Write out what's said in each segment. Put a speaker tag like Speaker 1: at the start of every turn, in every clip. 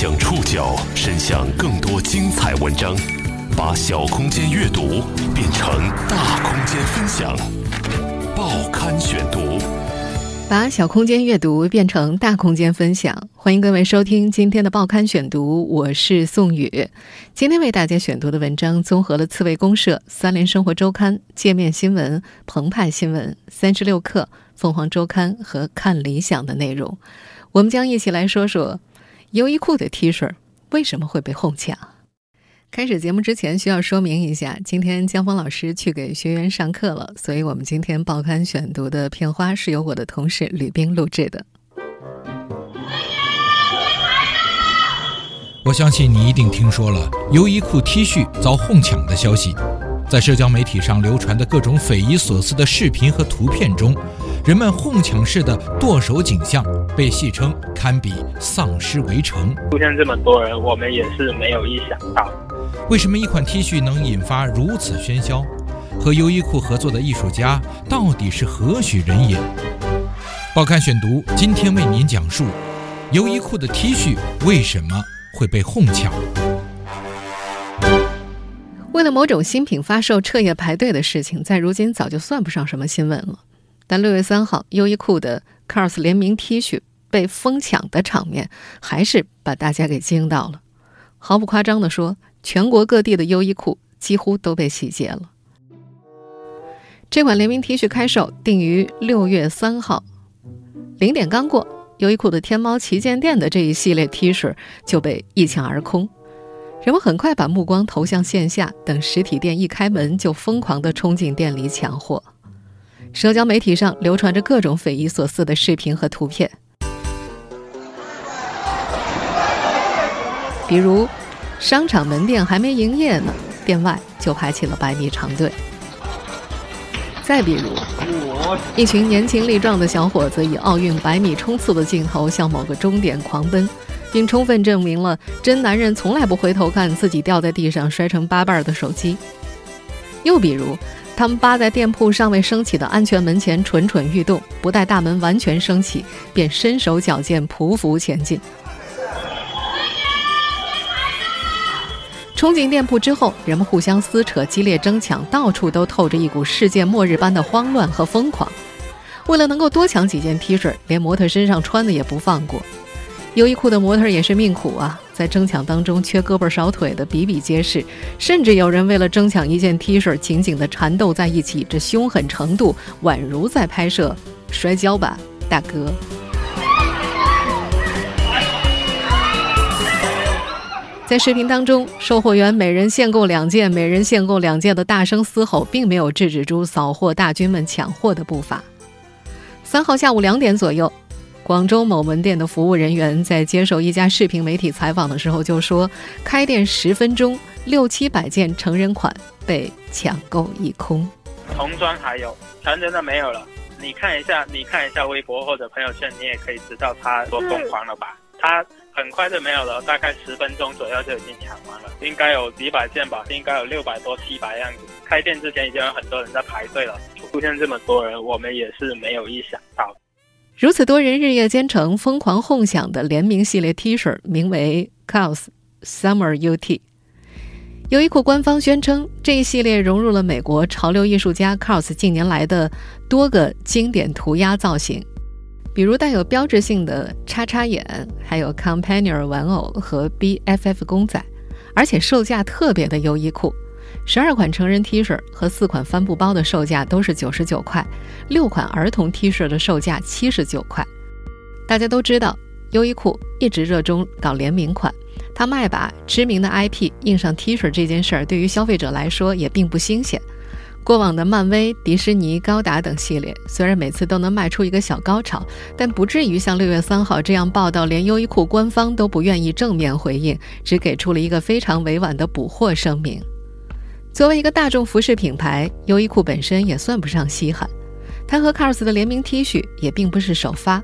Speaker 1: 将触角伸向更多精彩文章，把小空间阅读变成大空间分享。报刊选读，
Speaker 2: 把小空间阅读变成大空间分享。欢迎各位收听今天的报刊选读，我是宋宇。今天为大家选读的文章综合了刺猬公社、三联生活周刊、界面新闻、澎湃新闻、三十六氪、凤凰周刊和看理想的内容。我们将一起来说说。优衣库的 T 恤为什么会被哄抢？开始节目之前，需要说明一下，今天江峰老师去给学员上课了，所以我们今天报刊选读的片花是由我的同事吕冰录制的。
Speaker 3: 我相信你一定听说了优衣库 T 恤遭哄抢的消息。在社交媒体上流传的各种匪夷所思的视频和图片中，人们哄抢式的剁手景象被戏称堪比丧尸围城。
Speaker 4: 出现这么多人，我们也是没有意想到。
Speaker 3: 为什么一款 T 恤能引发如此喧嚣？和优衣库合作的艺术家到底是何许人也？报刊选读今天为您讲述：优衣库的 T 恤为什么会被哄抢？
Speaker 2: 为了某种新品发售彻夜排队的事情，在如今早就算不上什么新闻了。但六月三号，优衣库的 CARS 联名 T 恤被疯抢的场面，还是把大家给惊到了。毫不夸张地说，全国各地的优衣库几乎都被洗劫了。这款联名 T 恤开售定于六月三号，零点刚过，优衣库的天猫旗舰店的这一系列 T 恤就被一抢而空。人们很快把目光投向线下，等实体店一开门，就疯狂地冲进店里抢货。社交媒体上流传着各种匪夷所思的视频和图片，比如商场门店还没营业呢，店外就排起了百米长队；再比如，一群年轻力壮的小伙子以奥运百米冲刺的镜头向某个终点狂奔。并充分证明了真男人从来不回头看自己掉在地上摔成八瓣的手机。又比如，他们扒在店铺尚未升起的安全门前蠢蠢欲动，不待大门完全升起，便身手矫健匍匐前进。冲进店铺之后，人们互相撕扯、激烈争抢，到处都透着一股世界末日般的慌乱和疯狂。为了能够多抢几件 T 恤，连模特身上穿的也不放过。优衣库的模特也是命苦啊，在争抢当中缺胳膊少腿的比比皆是，甚至有人为了争抢一件 T 恤紧紧地缠斗在一起，这凶狠程度宛如在拍摄《摔跤吧，大哥》。在视频当中，售货员每人限购两件，每人限购两件的大声嘶吼，并没有制止住扫货大军们抢货的步伐。三号下午两点左右。广州某门店的服务人员在接受一家视频媒体采访的时候就说：“开店十分钟，六七百件成人款被抢购一空。
Speaker 4: 童装还有，成人的没有了。你看一下，你看一下微博或者朋友圈，你也可以知道他多疯狂了吧？他很快就没有了，大概十分钟左右就已经抢完了，应该有几百件吧，应该有六百多、七百样子。开店之前已经有很多人在排队了，出现这么多人，我们也是没有意想到。”
Speaker 2: 如此多人日夜兼程、疯狂哄抢的联名系列 T 恤，名为 Cos Summer UT。优衣库官方宣称，这一系列融入了美国潮流艺术家 Cos 近年来的多个经典涂鸦造型，比如带有标志性的叉叉眼，还有 Companion 玩偶和 BFF 公仔，而且售价特别的优衣库。十二款成人 T 恤和四款帆布包的售价都是九十九块，六款儿童 T 恤的售价七十九块。大家都知道，优衣库一直热衷搞联名款，他卖把知名的 IP 印上 T 恤这件事儿，对于消费者来说也并不新鲜。过往的漫威、迪士尼、高达等系列，虽然每次都能卖出一个小高潮，但不至于像六月三号这样报道，连优衣库官方都不愿意正面回应，只给出了一个非常委婉的补货声明。作为一个大众服饰品牌，优衣库本身也算不上稀罕。它和 CARS 的联名 T 恤也并不是首发。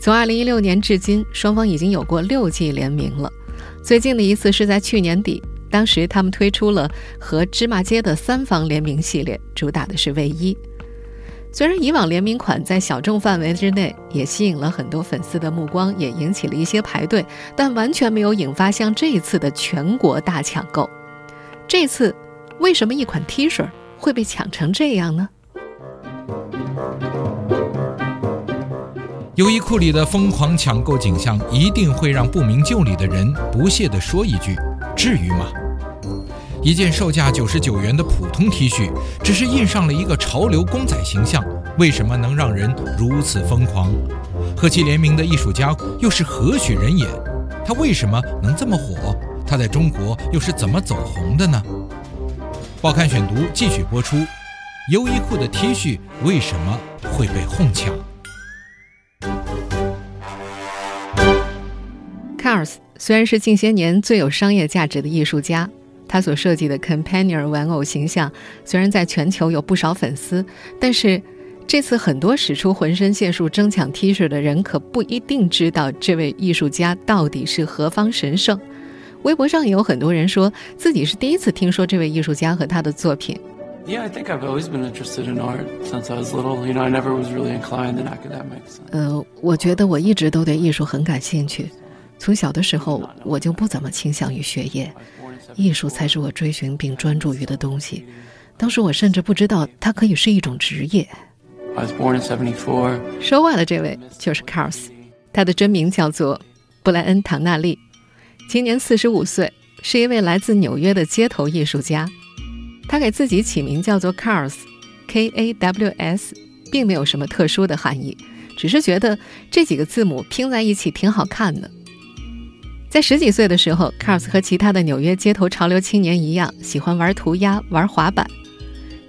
Speaker 2: 从2016年至今，双方已经有过六季联名了。最近的一次是在去年底，当时他们推出了和芝麻街的三方联名系列，主打的是卫衣。虽然以往联名款在小众范围之内也吸引了很多粉丝的目光，也引起了一些排队，但完全没有引发像这一次的全国大抢购。这次为什么一款 T 恤会被抢成这样呢？
Speaker 3: 优衣库里的疯狂抢购景象，一定会让不明就里的人不屑地说一句：“至于吗？”一件售价九十九元的普通 T 恤，只是印上了一个潮流公仔形象，为什么能让人如此疯狂？和其联名的艺术家又是何许人也？他为什么能这么火？他在中国又是怎么走红的呢？报刊选读继续播出：优衣库的 T 恤为什么会被哄抢
Speaker 2: ？Cars 虽然是近些年最有商业价值的艺术家。他所设计的 Companion 玩偶形象，虽然在全球有不少粉丝，但是这次很多使出浑身解数争抢 T 恤的人，可不一定知道这位艺术家到底是何方神圣。微博上也有很多人说自己是第一次听说这位艺术家和他的作品。
Speaker 5: Yeah, I think I've always been interested in art since I was little. You know, I never was really inclined in academics.
Speaker 2: 呃，我觉得我一直都对艺术很感兴趣，从小的时候我就不怎么倾向于学业。艺术才是我追寻并专注于的东西。当时我甚至不知道它可以是一种职业。I was born in 74. 说话的这位就是 Cars，他的真名叫做布莱恩·唐纳利，今年四十五岁，是一位来自纽约的街头艺术家。他给自己起名叫做 Cars，K A W S，并没有什么特殊的含义，只是觉得这几个字母拼在一起挺好看的。在十几岁的时候，Cars 和其他的纽约街头潮流青年一样，喜欢玩涂鸦、玩滑板。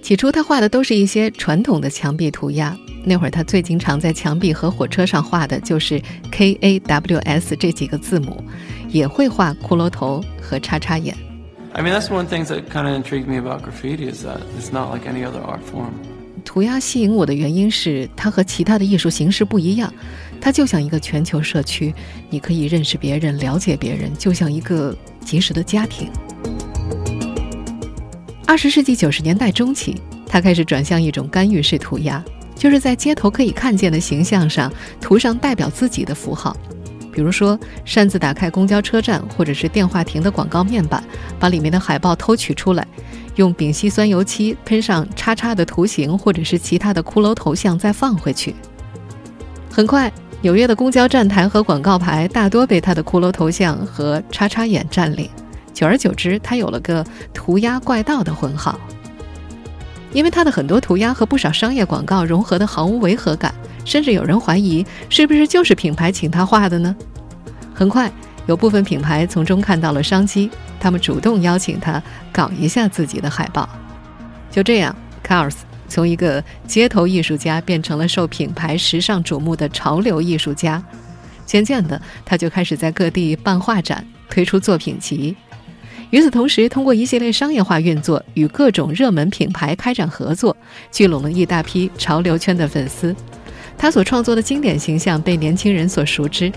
Speaker 2: 起初，他画的都是一些传统的墙壁涂鸦。那会儿，他最经常在墙壁和火车上画的就是 K A W S 这几个字母，也会画骷髅头和叉叉眼。
Speaker 5: I mean, that's one thing that kind of intrigued me about graffiti is that it's not like any other art form.
Speaker 2: 涂鸦吸引我的原因是它和其他的艺术形式不一样，它就像一个全球社区，你可以认识别人、了解别人，就像一个及时的家庭。二十世纪九十年代中期，他开始转向一种干预式涂鸦，就是在街头可以看见的形象上涂上代表自己的符号，比如说擅自打开公交车站或者是电话亭的广告面板，把里面的海报偷取出来。用丙烯酸油漆喷上叉叉的图形，或者是其他的骷髅头像，再放回去。很快，纽约的公交站台和广告牌大多被他的骷髅头像和叉叉眼占领。久而久之，他有了个“涂鸦怪盗”的混号。因为他的很多涂鸦和不少商业广告融合的毫无违和感，甚至有人怀疑是不是就是品牌请他画的呢？很快，有部分品牌从中看到了商机。他们主动邀请他搞一下自己的海报，就这样，Cars 从一个街头艺术家变成了受品牌时尚瞩目的潮流艺术家。渐渐的，他就开始在各地办画展，推出作品集。与此同时，通过一系列商业化运作，与各种热门品牌开展合作，聚拢了一大批潮流圈的粉丝。他所创作的经典形象被年轻人所熟知。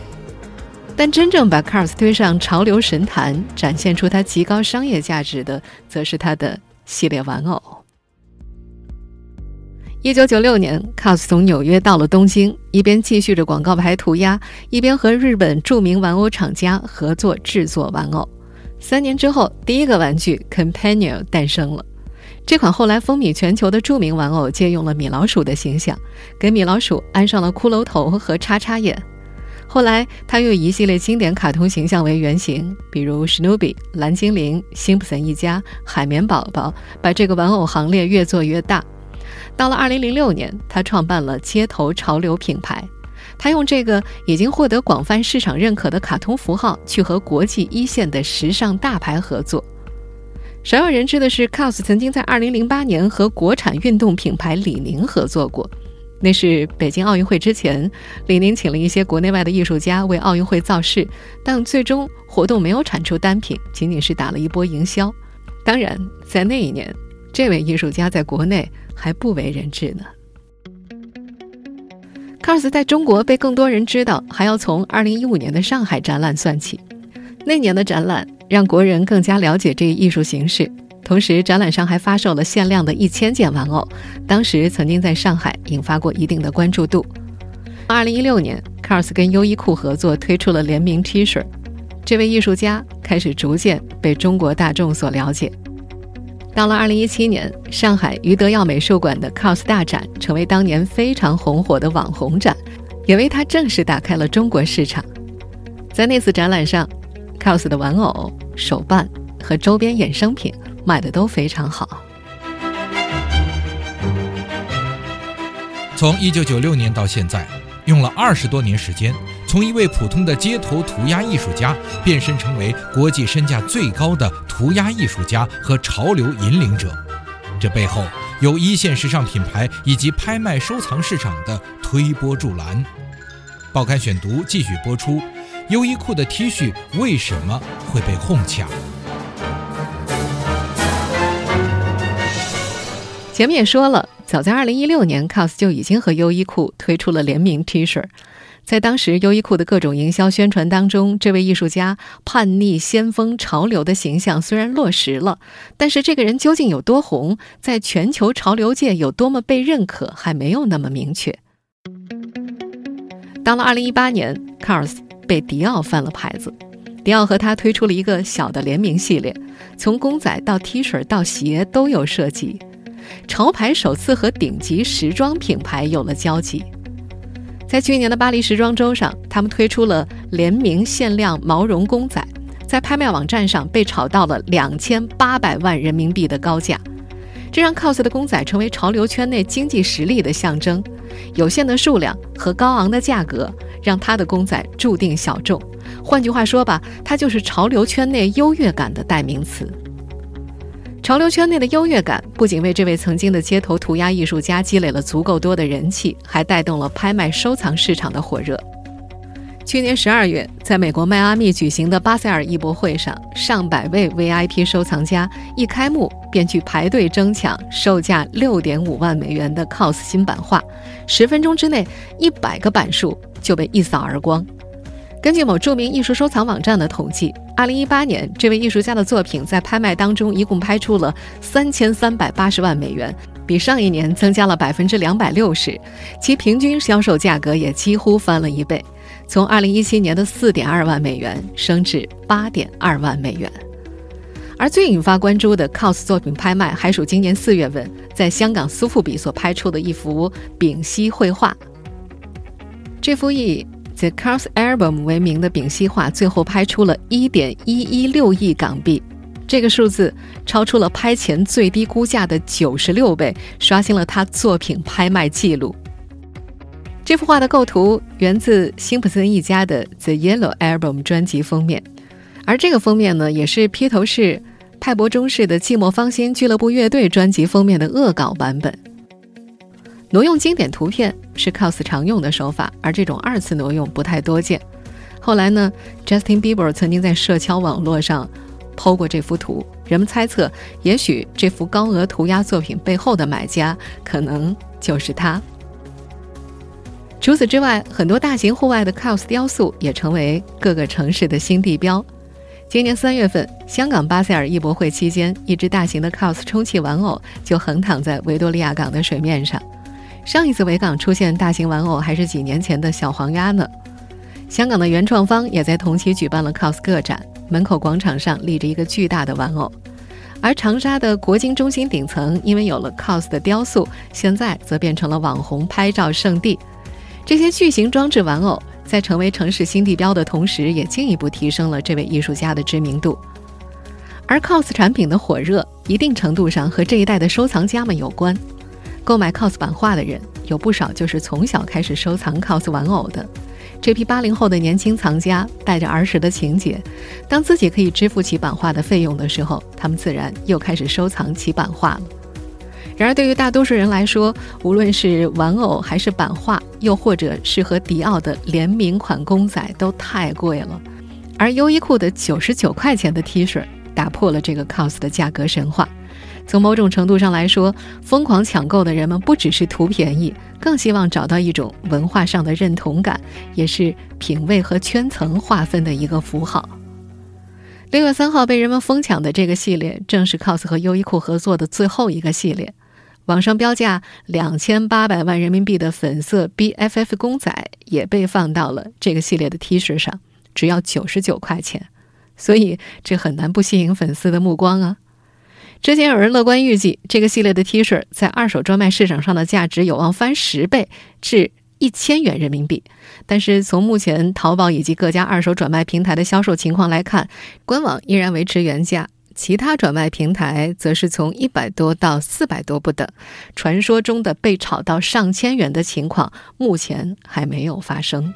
Speaker 2: 但真正把 Cars 推上潮流神坛，展现出它极高商业价值的，则是它的系列玩偶。一九九六年，Cars 从纽约到了东京，一边继续着广告牌涂鸦，一边和日本著名玩偶厂家合作制作玩偶。三年之后，第一个玩具 Companion 诞生了。这款后来风靡全球的著名玩偶，借用了米老鼠的形象，给米老鼠安上了骷髅头和叉叉眼。后来，他又以一系列经典卡通形象为原型，比如史努比、蓝精灵、辛普森一家、海绵宝宝，把这个玩偶行列越做越大。到了2006年，他创办了街头潮流品牌。他用这个已经获得广泛市场认可的卡通符号，去和国际一线的时尚大牌合作。少有人知的是，COS 曾经在2008年和国产运动品牌李宁合作过。那是北京奥运会之前，李宁请了一些国内外的艺术家为奥运会造势，但最终活动没有产出单品，仅仅是打了一波营销。当然，在那一年，这位艺术家在国内还不为人知呢。Cars 在中国被更多人知道，还要从2015年的上海展览算起。那年的展览让国人更加了解这一艺术形式。同时，展览上还发售了限量的一千件玩偶，当时曾经在上海引发过一定的关注度。二零一六年，Cars 跟优衣库合作推出了联名 T 恤，这位艺术家开始逐渐被中国大众所了解。到了二零一七年，上海余德耀美术馆的 Cars 大展成为当年非常红火的网红展，也为他正式打开了中国市场。在那次展览上，Cars 的玩偶、手办和周边衍生品。卖的都非常好。
Speaker 3: 从一九九六年到现在，用了二十多年时间，从一位普通的街头涂鸦艺术家变身成为国际身价最高的涂鸦艺术家和潮流引领者，这背后有一线时尚品牌以及拍卖收藏市场的推波助澜。报刊选读继续播出：优衣库的 T 恤为什么会被哄抢？
Speaker 2: 前面也说了，早在2016年，COS 就已经和优衣库推出了联名 T 恤。在当时优衣库的各种营销宣传当中，这位艺术家叛逆先锋、潮流的形象虽然落实了，但是这个人究竟有多红，在全球潮流界有多么被认可，还没有那么明确。到了2018年，COS 被迪奥翻了牌子，迪奥和他推出了一个小的联名系列，从公仔到 T 恤到鞋都有设计。潮牌首次和顶级时装品牌有了交集，在去年的巴黎时装周上，他们推出了联名限量毛绒公仔，在拍卖网站上被炒到了两千八百万人民币的高价，这让 COS 的公仔成为潮流圈内经济实力的象征。有限的数量和高昂的价格，让他的公仔注定小众。换句话说吧，它就是潮流圈内优越感的代名词。潮流圈内的优越感不仅为这位曾经的街头涂鸦艺术家积累了足够多的人气，还带动了拍卖收藏市场的火热。去年十二月，在美国迈阿密举行的巴塞尔艺博会上，上百位 VIP 收藏家一开幕便去排队争抢售价六点五万美元的 COS 新版画，十分钟之内，一百个板数就被一扫而光。根据某著名艺术收藏网站的统计，二零一八年，这位艺术家的作品在拍卖当中一共拍出了三千三百八十万美元，比上一年增加了百分之两百六十，其平均销售价格也几乎翻了一倍，从二零一七年的四点二万美元升至八点二万美元。而最引发关注的 COS 作品拍卖，还属今年四月份在香港苏富比所拍出的一幅丙烯绘画。这幅以 The Cars Album 为名的丙烯画最后拍出了1.116亿港币，这个数字超出了拍前最低估价的96倍，刷新了他作品拍卖记录。这幅画的构图源自辛普森一家的 The Yellow Album 专辑封面，而这个封面呢，也是披头士、派伯中士的《寂寞芳心俱乐部乐队》专辑封面的恶搞版本。挪用经典图片是 COS 常用的手法，而这种二次挪用不太多见。后来呢，Justin Bieber 曾经在社交网络上剖过这幅图，人们猜测，也许这幅高额涂鸦作品背后的买家可能就是他。除此之外，很多大型户外的 COS 雕塑也成为各个城市的新地标。今年三月份，香港巴塞尔艺博会期间，一只大型的 COS 充气玩偶就横躺在维多利亚港的水面上。上一次维港出现大型玩偶还是几年前的小黄鸭呢。香港的原创方也在同期举办了 COS 个展，门口广场上立着一个巨大的玩偶，而长沙的国金中心顶层因为有了 COS 的雕塑，现在则变成了网红拍照圣地。这些巨型装置玩偶在成为城市新地标的同时，也进一步提升了这位艺术家的知名度。而 COS 产品的火热，一定程度上和这一代的收藏家们有关。购买 COS 版画的人有不少，就是从小开始收藏 COS 玩偶的。这批八零后的年轻藏家带着儿时的情节，当自己可以支付起版画的费用的时候，他们自然又开始收藏起版画了。然而，对于大多数人来说，无论是玩偶还是版画，又或者是和迪奥的联名款公仔，都太贵了。而优衣库的九十九块钱的 T 恤，打破了这个 COS 的价格神话。从某种程度上来说，疯狂抢购的人们不只是图便宜，更希望找到一种文化上的认同感，也是品味和圈层划分的一个符号。六月三号被人们疯抢的这个系列，正是 COS 和优衣库合作的最后一个系列。网上标价两千八百万人民币的粉色 BFF 公仔也被放到了这个系列的 T 恤上，只要九十九块钱，所以这很难不吸引粉丝的目光啊。之前有人乐观预计，这个系列的 T 恤在二手专卖市场上的价值有望翻十倍至一千元人民币。但是从目前淘宝以及各家二手转卖平台的销售情况来看，官网依然维持原价，其他转卖平台则是从一百多到四百多不等。传说中的被炒到上千元的情况，目前还没有发生。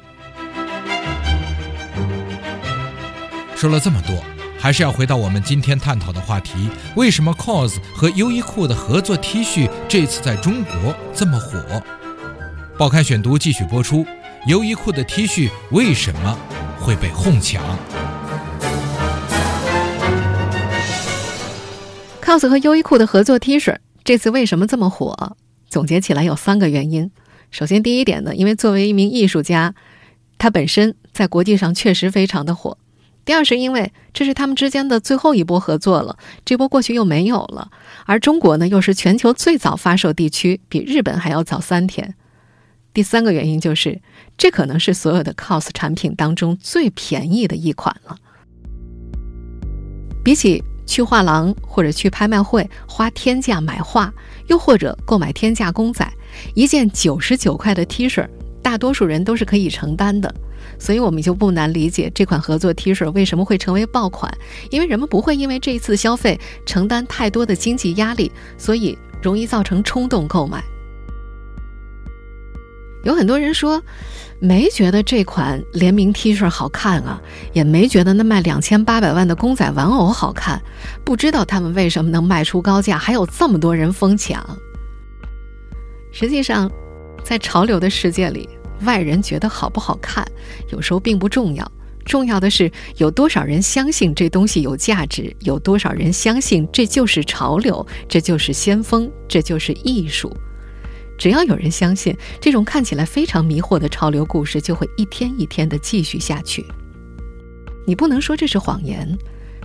Speaker 3: 说了这么多。还是要回到我们今天探讨的话题：为什么 COS 和优衣库的合作 T 恤这次在中国这么火？报刊选读继续播出：优衣库的 T 恤为什么会被哄抢
Speaker 2: ？COS 和优衣库的合作 T 恤这次为什么这么火？总结起来有三个原因。首先，第一点呢，因为作为一名艺术家，他本身在国际上确实非常的火。第二是因为这是他们之间的最后一波合作了，这波过去又没有了，而中国呢又是全球最早发售地区，比日本还要早三天。第三个原因就是，这可能是所有的 COS 产品当中最便宜的一款了。比起去画廊或者去拍卖会花天价买画，又或者购买天价公仔，一件九十九块的 T 恤，大多数人都是可以承担的。所以我们就不难理解这款合作 T 恤为什么会成为爆款，因为人们不会因为这一次消费承担太多的经济压力，所以容易造成冲动购买。有很多人说，没觉得这款联名 T 恤好看啊，也没觉得那卖两千八百万的公仔玩偶好看，不知道他们为什么能卖出高价，还有这么多人疯抢。实际上，在潮流的世界里。外人觉得好不好看，有时候并不重要，重要的是有多少人相信这东西有价值，有多少人相信这就是潮流，这就是先锋，这就是艺术。只要有人相信，这种看起来非常迷惑的潮流故事就会一天一天的继续下去。你不能说这是谎言，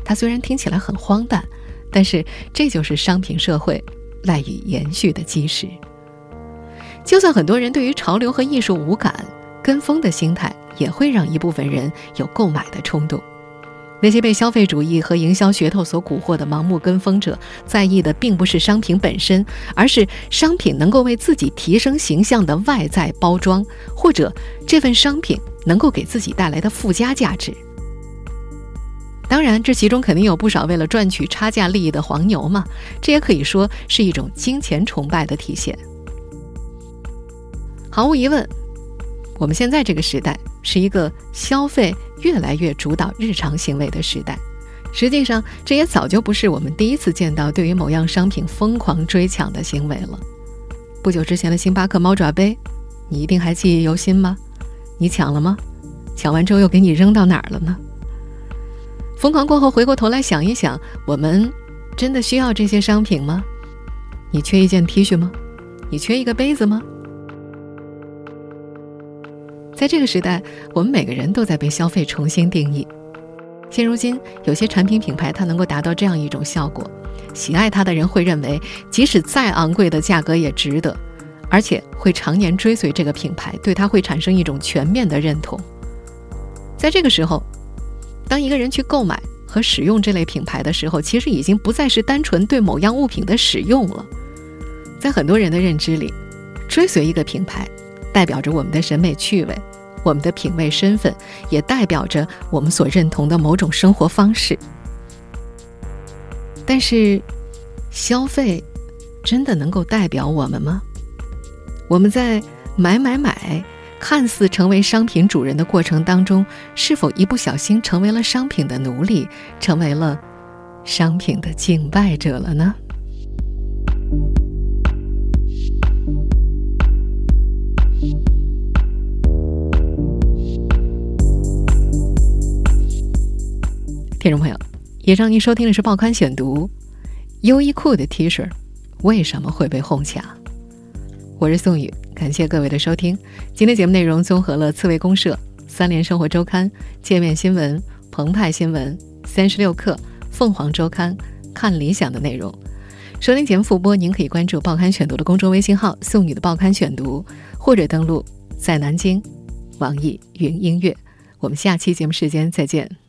Speaker 2: 它虽然听起来很荒诞，但是这就是商品社会赖以延续的基石。就算很多人对于潮流和艺术无感，跟风的心态也会让一部分人有购买的冲动。那些被消费主义和营销噱头所蛊惑的盲目跟风者，在意的并不是商品本身，而是商品能够为自己提升形象的外在包装，或者这份商品能够给自己带来的附加价值。当然，这其中肯定有不少为了赚取差价利益的黄牛嘛，这也可以说是一种金钱崇拜的体现。毫无疑问，我们现在这个时代是一个消费越来越主导日常行为的时代。实际上，这也早就不是我们第一次见到对于某样商品疯狂追抢的行为了。不久之前的星巴克猫爪杯，你一定还记忆犹新吗？你抢了吗？抢完之后又给你扔到哪儿了呢？疯狂过后，回过头来想一想，我们真的需要这些商品吗？你缺一件 T 恤吗？你缺一个杯子吗？在这个时代，我们每个人都在被消费重新定义。现如今，有些产品品牌它能够达到这样一种效果：喜爱它的人会认为，即使再昂贵的价格也值得，而且会常年追随这个品牌，对它会产生一种全面的认同。在这个时候，当一个人去购买和使用这类品牌的时候，其实已经不再是单纯对某样物品的使用了。在很多人的认知里，追随一个品牌。代表着我们的审美趣味，我们的品味身份，也代表着我们所认同的某种生活方式。但是，消费真的能够代表我们吗？我们在买买买，看似成为商品主人的过程当中，是否一不小心成为了商品的奴隶，成为了商品的敬拜者了呢？听众朋友，以上您收听的是《报刊选读》，优衣库的 T 恤为什么会被哄抢？我是宋宇，感谢各位的收听。今天节目内容综合了刺猬公社、三联生活周刊、界面新闻、澎湃新闻、三十六课》《凤凰周刊》《看理想》的内容。收听节目复播，您可以关注“报刊选读”的公众微信号“宋宇的报刊选读”，或者登录在南京网易云音乐。我们下期节目时间再见。